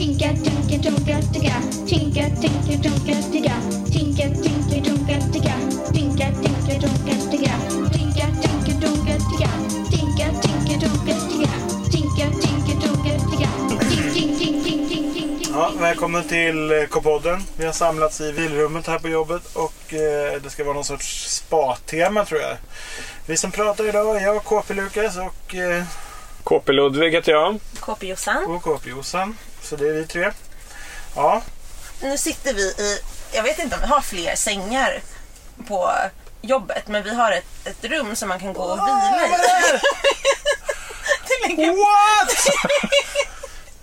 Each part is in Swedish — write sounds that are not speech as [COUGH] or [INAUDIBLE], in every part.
Tinka, tinka, tunka, ticka. Tinka, tinka, tunka, ticka. Tinka, tinka, tunka, ticka. Tinka, tinka, tunka, ticka. Tinka, tinka, tunka, ticka. Tinka, tinka, tunka, ticka. Tinka, tinka, tunka, ticka. Tink, tink, tink, tink, tink. Ja, välkommen till eh, K-podden. Vi har samlats i vilrummet här på jobbet och eh, det ska vara någon sorts spa-tema tror jag. Vi som pratar idag är jag, KP Lukas och, eh, KP Ludvig heter jag. KP Jossan. och KP Jossan. Så det är vi tre. Ja, Nu sitter vi i, jag vet inte om vi har fler sängar på jobbet, men vi har ett, ett rum som man kan gå och vila i. [LAUGHS] Det ligger, What?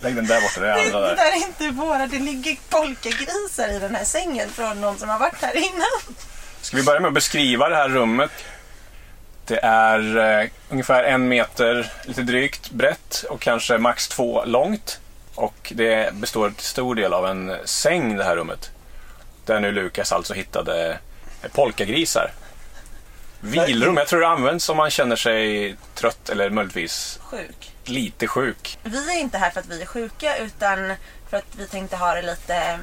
[LAUGHS] Lägg den där borta, det är det, andra det där. där är inte våra, det ligger polkagrisar i den här sängen från någon som har varit här innan. Ska vi börja med att beskriva det här rummet? Det är eh, ungefär en meter, lite drygt, brett och kanske max två långt. Och det består till stor del av en säng det här rummet. Där nu Lukas alltså hittade eh, polkagrisar. Vilrum, jag tror det används om man känner sig trött eller möjligtvis Sjuk. lite sjuk. Vi är inte här för att vi är sjuka utan för att vi tänkte ha det lite mm,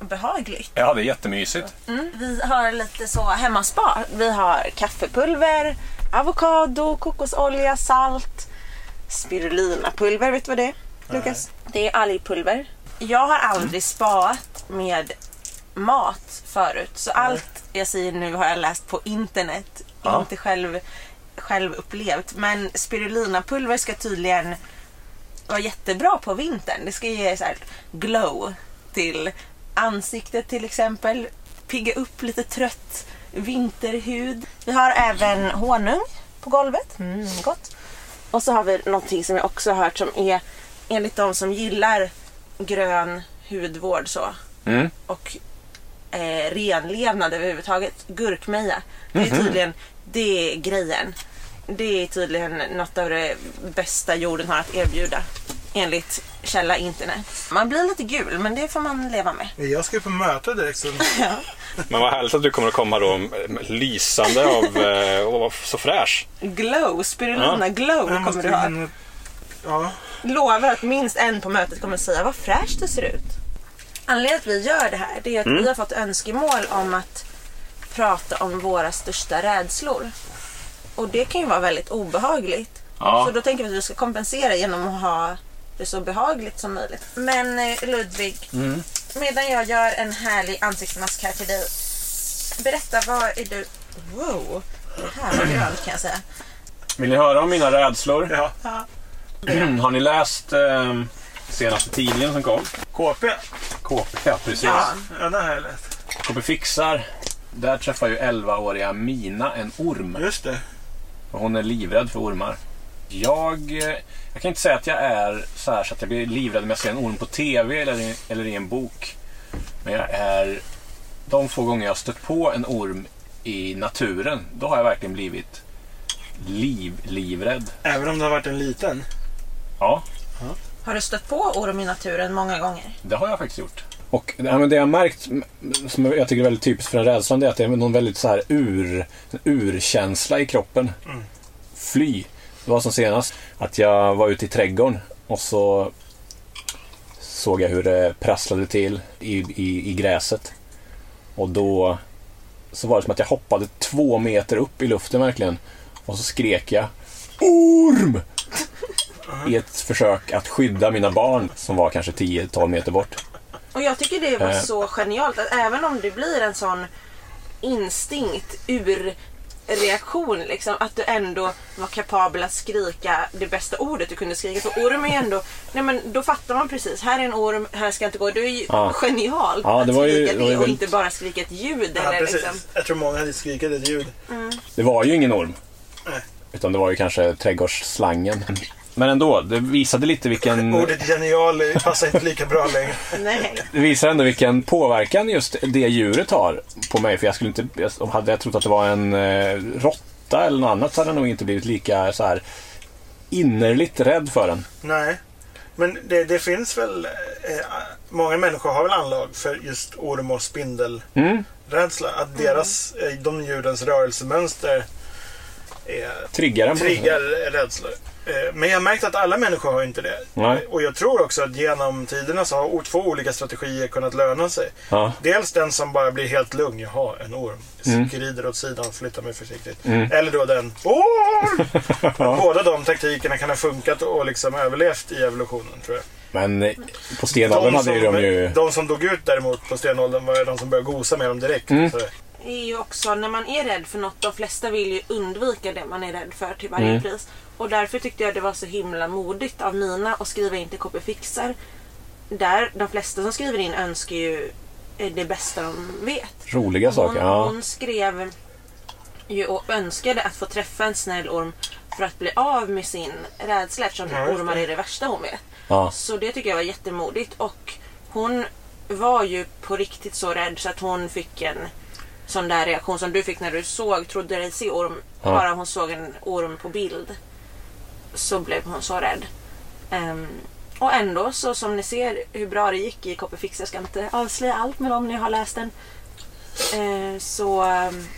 behagligt. Ja, det är jättemysigt. Mm. Vi har lite så hemmaspa. Vi har kaffepulver, avokado, kokosolja, salt, spirulinapulver. Vet du vad det är, Lukas? Det är algpulver. Jag har aldrig spaat med mat förut. Så allt jag säger nu har jag läst på internet. Ja. Inte själv, själv upplevt. Men spirulinapulver ska tydligen vara jättebra på vintern. Det ska ge så här glow till ansiktet till exempel. Pigga upp lite trött vinterhud. Vi har även honung på golvet. Mm, gott. Och så har vi någonting som jag också har hört som är enligt de som gillar grön hudvård så Mm. och eh, renlevnad överhuvudtaget. Gurkmeja. Det är tydligen, det är grejen. Det är tydligen något av det bästa jorden har att erbjuda. Enligt källa internet. Man blir lite gul men det får man leva med. jag ska ju på möte direkt så [LAUGHS] Men vad härligt att du kommer att komma då lysande av [LAUGHS] eh, så fräsch. Glow, spirulina Ja. glow kommer du ha. in- Ja, Lovar att minst en på mötet kommer säga vad fräscht det ser ut. Anledningen till att vi gör det här det är att vi har fått önskemål om att prata om våra största rädslor. Och det kan ju vara väldigt obehagligt. Ja. Så då tänker vi att vi ska kompensera genom att ha det så behagligt som möjligt. Men eh, Ludvig, medan jag gör en härlig ansiktsmask här till dig. Berätta, vad är du... Wow, det här var grönt kan jag säga. Vill ni höra om mina rädslor? ja. Har ni läst eh, senaste tidningen som kom? KP. KP, precis. Ja. Ja, det har jag läst. KP Fixar. Där träffar ju 11-åriga Mina en orm. Just det. Och hon är livrädd för ormar. Jag, eh, jag kan inte säga att jag är så här så att jag blir livrädd om jag ser en orm på TV eller i, eller i en bok. Men jag är... De få gånger jag har stött på en orm i naturen, då har jag verkligen blivit liv, livrädd. Även om det har varit en liten. Ja, Har du stött på orm i naturen många gånger? det har jag faktiskt gjort. Och ja, men det jag har märkt, som jag tycker är väldigt typiskt för den rädslan, det är att det är någon väldigt så här ur, urkänsla i kroppen. Fly. Det var som senast att jag var ute i trädgården och så såg jag hur det prasslade till i, i, i gräset. Och då så var det som att jag hoppade två meter upp i luften verkligen. Och så skrek jag ORM! I ett försök att skydda mina barn som var kanske 10-12 meter bort. Och jag tycker det var Eh. så genialt att även om det blir en sån instinkt ur reaktion liksom att du ändå var kapabel att skrika det bästa ordet du kunde skrika. För orm är ändå, nej men då fattar man precis. Här är en orm, här ska jag inte gå. Det är ju Ja. genialt Ja, att det var ju- skrika det det, och väldigt- inte bara skrika ett ljud. Ja, eller precis. liksom. Jag tror många hade skrikit ett ljud. Det var ju ingen orm. Nej. Utan det var ju kanske trädgårdsslangen. Men ändå, det visade lite vilken... [LAUGHS] Ordet genial passar inte lika bra längre. Nej. Det visar ändå vilken påverkan just det djuret har på mig. För jag skulle inte... jag- Hade jag trott att det var en eh, råtta eller något annat så hade jag nog inte blivit lika så här innerligt rädd för den. Nej. Men det, det finns väl... Eh, många människor har väl anlag för just orm och spindelrädsla. Mm. Att deras, eh, de djurens rörelsemönster är, Triggar triggar rädslor. Eh, Men jag har märkt att alla människor har inte det. Nej. Och jag tror också att genom tiderna så har två olika strategier kunnat löna sig. Ja. Dels den som bara blir helt lugn. Jaha, en orm. Mm. Åt sidan, flyttar mig försiktigt. Mm. Eller då den orm! [LAUGHS] Båda de taktikerna kan ha funkat och liksom överlevt i evolutionen tror jag. Men eh, på stenåldern hade de ju... de som dog ut däremot på stenåldern var ju de som började gosa med dem direkt. Mm. Är ju också när man är rädd för något, de flesta vill ju undvika det man är rädd för till varje Mm. pris. Och därför tyckte jag det var så himla modigt av Nina att skriva in till KP Fixar. Där de flesta som skriver in önskar ju eh, det bästa de vet. Roliga Hon, saker. Ja. hon skrev ju och önskade att få träffa en snäll orm för att bli av med sin rädsla eftersom Ja, ormar är det värsta hon vet. Ja. Så det tycker jag var jättemodigt och hon var ju på riktigt så rädd så att hon fick en sån där reaktion som du fick när du såg, trodde dig se orm, Ja. bara hon såg en orm på bild. Så blev hon så rädd. Ehm, och ändå så som ni ser hur bra det gick i KP Fix, jag ska inte avslöja allt med om ni har läst den. Eh, så ehm,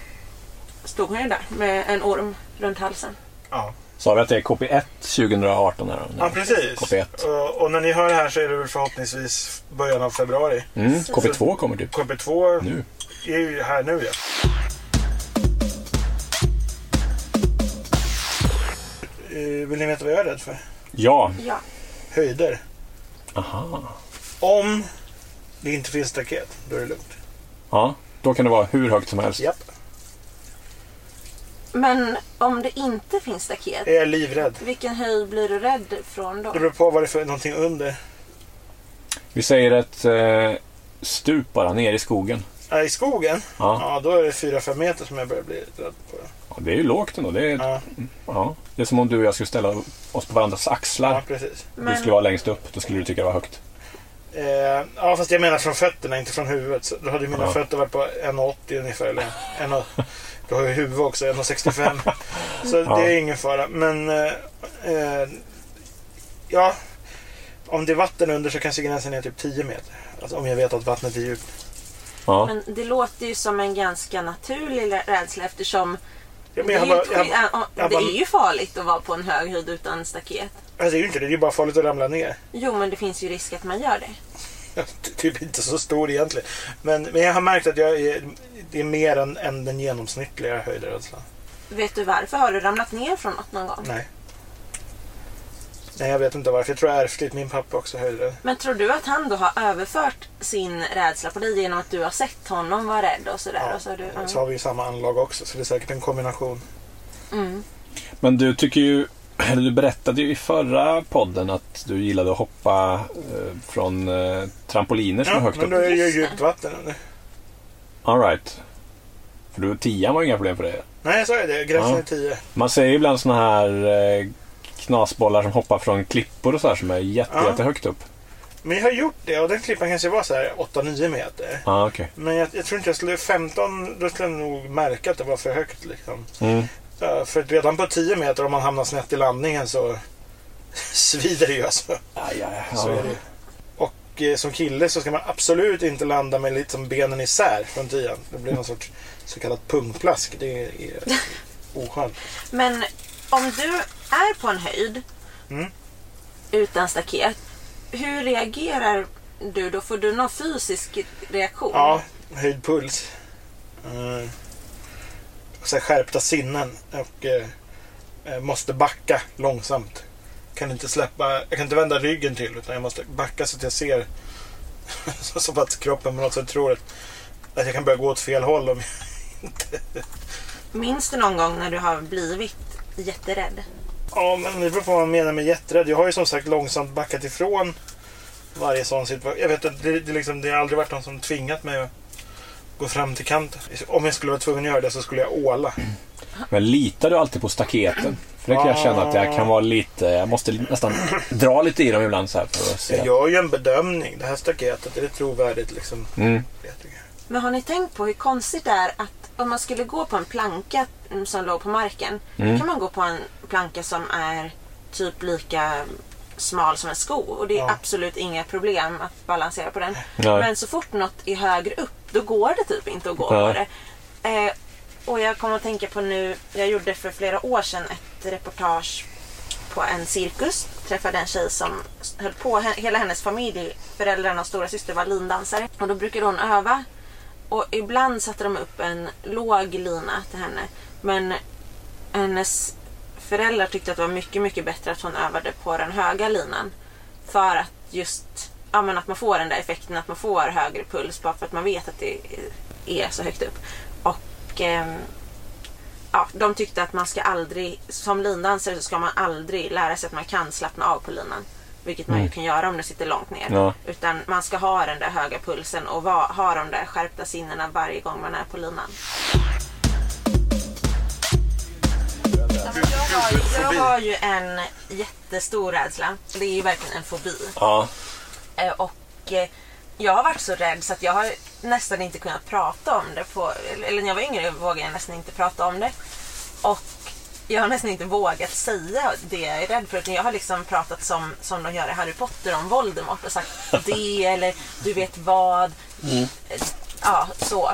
stod hon ju där med en orm runt halsen. ja. Sa vi att det är KP1 2018? Här, ja, precis. KP1. Och, och när ni hör det här så är det väl förhoppningsvis början av februari. Mm, KP2 kommer typ KP2 nu. är ju här nu ja. Eh, Vill ni veta vad jag är rädd för? Ja. Ja. Höjder. Aha. Om det inte finns staket, då är det lugnt. Ja. Då kan det vara hur högt som helst. Japp. Men om det inte finns staket, Jag är livrädd. vilken höjd blir du rädd från då? Det beror på vad det är för någonting under. Vi säger ett eh, stup bara ner i skogen. Ja, I skogen, Ja. ja då är det 4-5 meter som jag börjar bli rädd på. ja. Det är ju lågt ändå. Det är, Ja, ja. det är som om du och jag skulle ställa oss på varandras axlar. ja precis. Du skulle vara längst upp. Då skulle du tycka det var högt. Eh, ja, fast jag menar från fötterna, inte från huvudet. Så då hade mina Ja. fötter varit på 1,80 ungefär. Eller 1, du har ju huvud också, 1,65. [LAUGHS] Så Ja. det är ingen fara. Men eh, eh, ja, om det är vatten under så kanske gränsen är typ 10 meter. Alltså om jag vet att vattnet är djupt. Ja. Men det låter ju som en ganska naturlig rädsla eftersom Ja, det, är ju, bara, jag, ja, ja, jag det bara- är ju farligt att vara på en hög höjd utan staket. alltså, det är ju inte det, det är ju bara farligt att ramla ner. Jo, men det finns ju risk att man gör det. Ty- [LAUGHS] Typ inte så stor egentligen. Men, men jag har märkt att jag är, det är mer än, än den genomsnittliga höjdrädslan. Vet du varför? Har du ramlat ner från något någon gång? Nej. Nej, jag vet inte varför. Jag tror jag är ärftligt. Min pappa också höjdrädd. Men tror du att han då har överfört sin rädsla på dig genom att du har sett honom vara rädd och sådär? Ja, och så har du, mm. Så har vi ju samma anlag också, så det är säkert en kombination. Mm. Men du tycker ju... Du berättade ju i förra podden att du gillade att hoppa eh, från eh, trampoliner som Ja, är högt men upp. då är det ju djupt vatten under. All right. För du, tian var inga problem för dig. Nej, jag sa ju det. Gränsen Ja. är 10. Man ser ju ibland såna här eh, knasbollar som hoppar från klippor och så här som är jätte, Ja. jättehögt upp. Men jag har gjort det och den klippan kanske var så här 8-9 meter. Ja, ah, okej. Men jag, jag tror inte jag skulle... 15, då skulle jag nog märka att det var för högt liksom. Mm. För att redan på 10 meter om man hamnar snett i landningen så svider det ju alltså. Aj, aj, Så ja. är det. Och eh, som kille så ska man absolut inte landa med liksom benen isär från tian. Det blir någon sorts så kallat pungplask. Det är, [LAUGHS] oskönt. Men om du är på en höjd Mm. utan staket, hur reagerar du då? Får du någon fysisk reaktion? Ja, höjd puls. Så skärpta sinnen och eh, eh, måste backa långsamt. Kan inte släppa, jag kan inte vända ryggen till utan jag måste backa så att jag ser [LAUGHS] så, att kroppen på något sätt tror att, att jag kan börja gå åt fel håll. Om Minns du någon gång när du har blivit jätterädd? Ja, men det beror på vad man menar med jätterädd. Jag har ju som sagt långsamt backat ifrån varje sån situation. Jag vet att det, det, liksom, det har aldrig varit någon som tvingat mig att gå fram till kanten. Om jag skulle vara tvungen att göra det så skulle jag åla. Men litar du alltid på staketen? För det kan jag känna att jag kan vara lite... Jag måste nästan dra lite i dem ibland så här för att se. Jag gör ju en bedömning. Det här staketet, är det trovärdigt liksom? Mm. Men har ni tänkt på hur konstigt det är att om man skulle gå på en planka som låg på marken, Mm. då kan man gå på en planka som är typ lika smal som en sko och det är Ja. absolut inga problem att balansera på den. Nej. Men så fort något är högre upp, då går det typ inte att gå Nej. på det. Eh, och jag kommer att tänka på nu, jag gjorde för flera år sedan ett reportage på en cirkus. Träffade en tjej som höll på, he- hela hennes familj, föräldrarna och stora syster var lindansare. Och då brukade hon öva. Och ibland satte de upp en låg lina till henne. Men hennes föräldrar tyckte att det var mycket, mycket bättre att hon övade på den höga linan. För att just, ja men att man får den där effekten att man får högre puls bara för att man vet att det är så högt upp. Och ehm, ja, de tyckte att man ska aldrig, som lindansare så ska man aldrig lära sig att man kan slappna av på linan. Vilket man ju kan göra om du sitter långt ner. Ja. Utan man ska ha den där höga pulsen och va, ha de där skärpta sinnena varje gång man är på linan. Jag har, ju- jag har ju en jättestor rädsla. Det är ju verkligen en fobi. Ja. Eh, Och eh, jag har varit så rädd så att jag har nästan inte kunnat prata om det. På, eller när jag var yngre vågade jag nästan inte prata om det. Och jag har nästan inte vågat säga det jag är rädd för. Utan jag har liksom pratat som, som de gör i Harry Potter om Voldemort och sagt [LAUGHS] det eller du vet vad. Eh, Ja, så.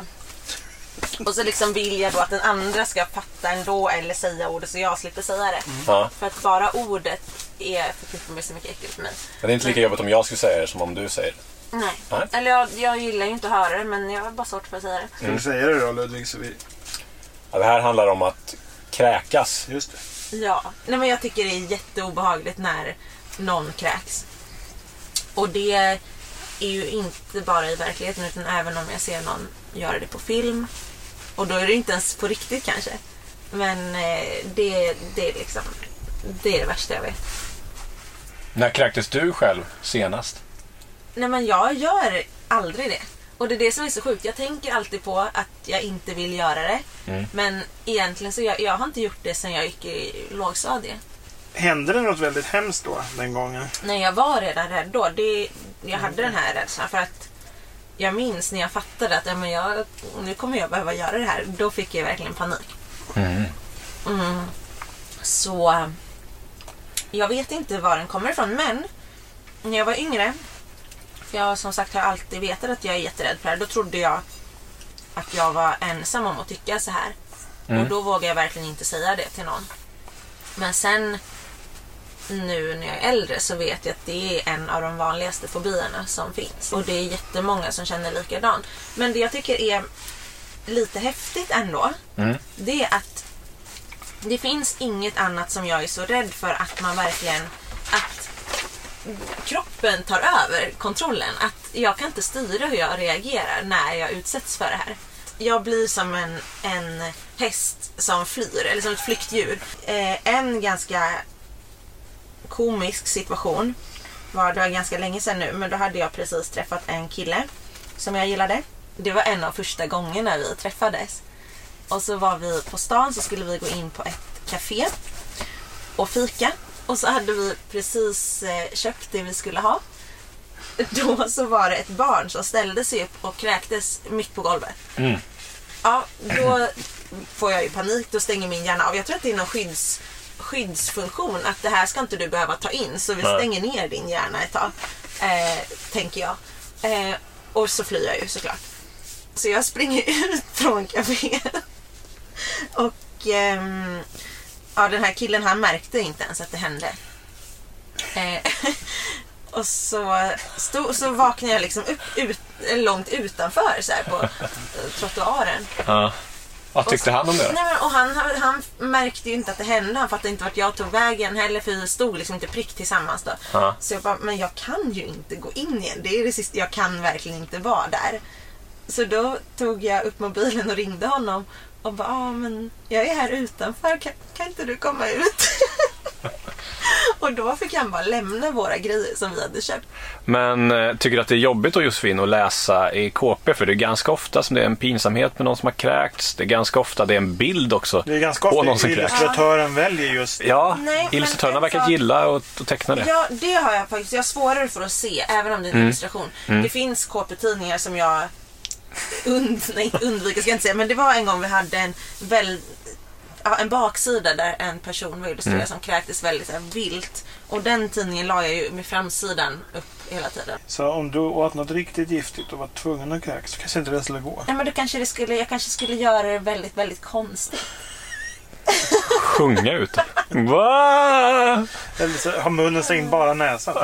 Och så liksom vill jag då att den andra ska fatta ändå eller säga ordet så jag slipper säga det. ja. För att bara ordet är förknippat med så mycket äckligt för mig. Men det är inte lika jobbigt om jag skulle säga det som om du säger det. Nej. Nej. Eller jag, jag gillar ju inte att höra det men jag har bara svårt för att säga det. Ska du säga det då Ludvig? Så vi... Ja, det här handlar om att kräkas. Just det. Ja. Nej men jag tycker det är jätteobehagligt när någon kräks. Och det är ju inte bara i verkligheten utan även om jag ser någon göra det på film. Och då är det inte ens på riktigt kanske. Men eh, det, det är liksom det är det värsta jag vet. När kräktes du själv senast? Nej men jag gör aldrig det. Och det är det som är så sjukt. Jag tänker alltid på att jag inte vill göra det. Mm. Men egentligen så jag, jag har inte gjort det sedan jag gick i lågstadiet. Hände det något väldigt hemskt då, den gången? Nej, jag var redan rädd då. Det, jag hade den här rädslan för att jag minns när jag fattade att ja, men jag, nu kommer jag behöva göra det här. Då fick jag verkligen panik. Mm. Mm. Så jag vet inte var den kommer ifrån men när jag var yngre, för jag som sagt har alltid vetat att jag är jätterädd för det här, då trodde jag att jag var ensam om att tycka så här. Mm. Och då vågade jag verkligen inte säga det till någon. Men sen nu när jag är äldre så vet jag att det är en av de vanligaste fobierna som finns. Och det är jättemånga som känner likadant. Men det jag tycker är lite häftigt ändå, Mm. det är att det finns inget annat som jag är så rädd för att man verkligen att kroppen tar över kontrollen. Att jag kan inte styra hur jag reagerar när jag utsätts för det här. Jag blir som en, en häst som flyr, eller som ett flyktdjur. Eh, en ganska komisk situation var, det var ganska länge sedan nu, men då hade jag precis träffat en kille som jag gillade. Det var en av första gångerna vi träffades. Och så var vi på stan så skulle vi gå in på ett café och fika. Och så hade vi precis eh, köpt det vi skulle ha. [LAUGHS] Då så var det ett barn som ställde sig upp och kräktes mitt på golvet. Mm. Ja, då får jag ju panik. Då stänger min hjärna av. Jag tror att det är någon skydds, skyddsfunktion. Att det här ska inte du behöva ta in. Så vi stänger ner din hjärna ett tag. Eh, tänker jag. Eh, och så flyr jag ju såklart. Så jag springer [LAUGHS] ut från kaféet. Och ehm, ja, den här killen han märkte inte ens att det hände. Eh, [LAUGHS] och så, stod, så vaknade jag liksom upp, ut, långt utanför så här, på eh, trottoaren. Ja. Vad tyckte han om det? Nej, men, och han, han, märkte ju inte att det hände. Han fattade inte vart jag tog vägen heller för vi stod liksom inte prick tillsammans då. Ja. Så jag bara, men jag kan ju inte gå in igen. Det är det sista, jag kan verkligen inte vara där. Så då tog jag upp mobilen och ringde honom och bara, ah, men jag är här utanför, kan, kan inte du komma ut? [LAUGHS] och då fick han bara lämna våra grejer som vi hade köpt. Men eh, tycker du att det är jobbigt då Josefin att läsa i KP? För det är ganska ofta som det är en pinsamhet med någon som har kräkts. Det är ganska ofta det är en bild också. Det är ganska på någon ofta som illustratören väljer just Ja, Nej, illustratörerna verkar sak- gilla att, teckna det. Ja, det har jag faktiskt. Jag har svårare för att se, även om det är en illustration. Det finns KP-tidningar som jag und, nej, inte undviker, ska jag inte säga. Men det var en gång vi hade en, väl, ja, en baksida där en person var illustrerad som kräktes väldigt så här, vilt. Och den tidningen la jag ju med framsidan upp hela tiden. Så om du åt något riktigt giftigt och var tvungen att kräkas så kanske inte det skulle gå. Nej, men då kanske det skulle, jag kanske skulle göra det väldigt, väldigt konstigt. Sjunga ut. [LAUGHS] Va? Eller så har munnen stängt bara näsan.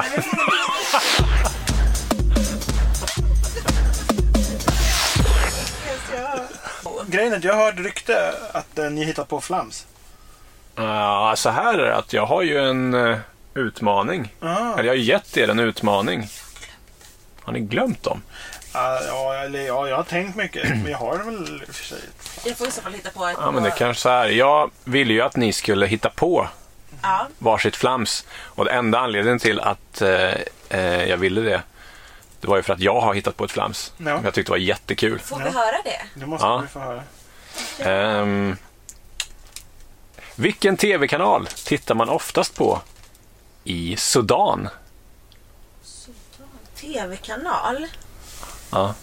Grejen är att jag har hört rykte att eh, ni hittat på flams. Ja, så här är det att jag har ju en eh, utmaning. Ah. Eller jag har gett er en utmaning. Har ni glömt dem? Ja, ja, eller, ja, jag har tänkt mycket. [CLEARS THROAT] Men jag har det väl i och för sig. Jag får i så fall hitta på ett... Ja, men det kanske så här. Jag ville ju att ni skulle hitta på Ja. varsitt flams. Och det enda anledningen till att eh, eh, jag ville det, det var ju för att jag har hittat på ett flams. Ja. Som jag tyckte var jättekul. Får vi höra det? Det måste Ja. vi få höra. Ehm, vilken tv-kanal tittar man oftast på i Sudan? TV-kanal? Ja.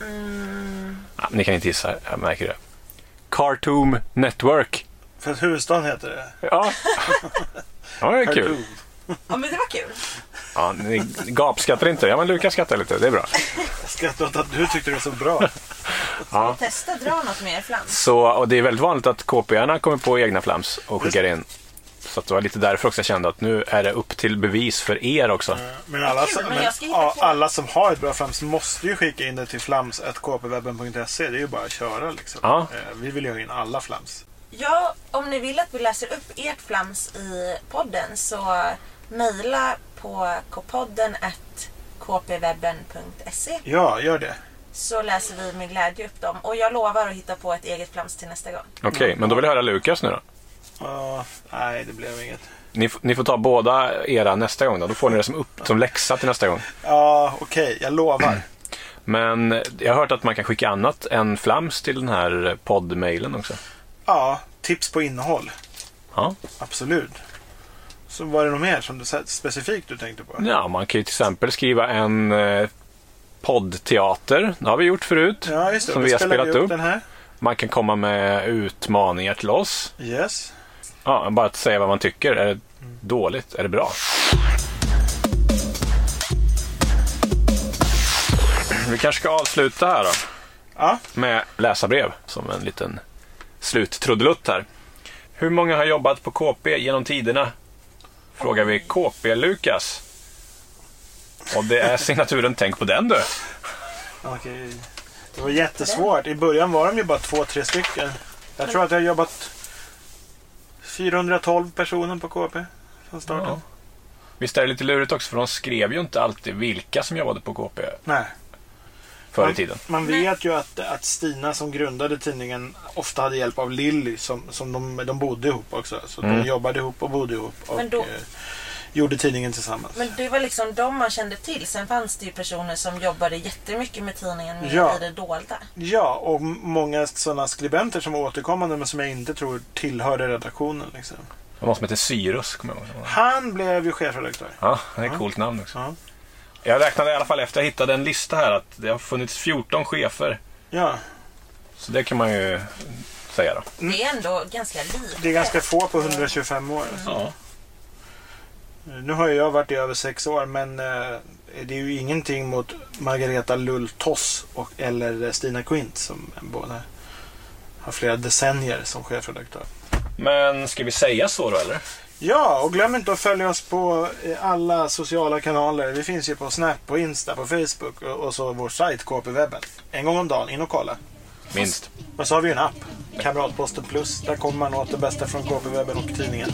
Mm, Ja, ni kan inte gissa, jag märker det. Cartoon Network. För att huvudstaden heter det. Ja, ja det är kul. Ja, men det var kul. Ja, ni gapskrattar inte. Ja, men Lukas skrattar lite. Det är bra. Jag skrattar åt att du tyckte det var så bra. Ja. Testa dra något mer flams. Så, och det är väldigt vanligt att KP-arna kommer på egna flams och skickar in. Så att det var lite därför också jag kände att nu är det upp till bevis för er också. Men alla, kul, som, men ja, alla som har ett bra flams måste ju skicka in det till flams.kpwebben.se. Det är ju bara att köra liksom. Ja. Eh, Vi vill ju ha in alla flams. Ja, om ni vill att vi läser upp ert flams i podden så mejla på kpodden kpwebben.se Ja, gör det. så läser vi med glädje upp dem. Och jag lovar att hitta på ett eget flams till nästa gång. Okej, men då vill jag höra Lukas nu då. Ja, nej, det blev inget. Ni, ni får ta båda era nästa gång då. Då får ni det som, upp, som läxa till nästa gång. Ja, okej, jag lovar. [CLEARS THROAT] Men jag har hört att man kan skicka annat än flams till den här poddmailen också. Ja, tips på innehåll. Ja. Absolut. Så var det något mer som du specifikt du tänkte på? ja, man kan ju till exempel skriva en eh, poddteater. Det har vi gjort förut. Ja, just det. Som vi har spelat upp. den här. Man kan komma med utmaningar till oss. Yes. Ja, bara att säga vad man tycker. Är det dåligt? Är det bra? Vi kanske ska avsluta här då. Ja, Med läsarbrev som en liten sluttrudelutt här. Hur många har jobbat på KP genom tiderna? Frågar vi KP-Lukas. Och det är signaturen Tänk på den du. okej. Det var jättesvårt. I början var de ju bara två, tre stycken. Jag tror att jag har jobbat 412 personer på KP från starten. Ja. Visst är det lite lurigt också för de skrev ju inte alltid vilka som jobbade på KP Nej. Förr i Man- tiden. Man vet ju att, att Stina som grundade tidningen ofta hade hjälp av Lilly som, som de, de bodde ihop också. Så Mm. de jobbade ihop och bodde ihop och Men då- eh, gjorde tidningen tillsammans. Men det var liksom de man kände till. Sen fanns det ju personer som jobbade jättemycket med tidningen mer Ja. i det dolda. Ja, och många sådana skribenter som var återkommande men som jag inte tror tillhörde redaktionen. Liksom. Det var någon som hette Cyrus, kommer jag ihåg. Han blev ju chefredaktör. Ja, det är ett coolt namn också. Ja. Jag räknade i alla fall efter jag hittade en lista här att det har funnits 14 chefer. ja, Så det kan man ju säga då. Det är ändå ganska lite. det är ganska få på 125 år. Ja. Nu har ju jag varit i över sex år men eh, det är ju ingenting mot Margareta Lull-Toss och, eller Stina Quint som båda har flera decennier som chefredaktör. Men ska vi säga så då eller? Ja, och glöm inte att följa oss på eh, alla sociala kanaler. Vi finns ju på Snap, på Insta, på Facebook och, så vår sajt KP-webben. En gång om dagen, in och kolla. Minst. Och så har vi ju en app, Kamratposten Plus. Där kommer man åt det bästa från KP-webben och tidningen.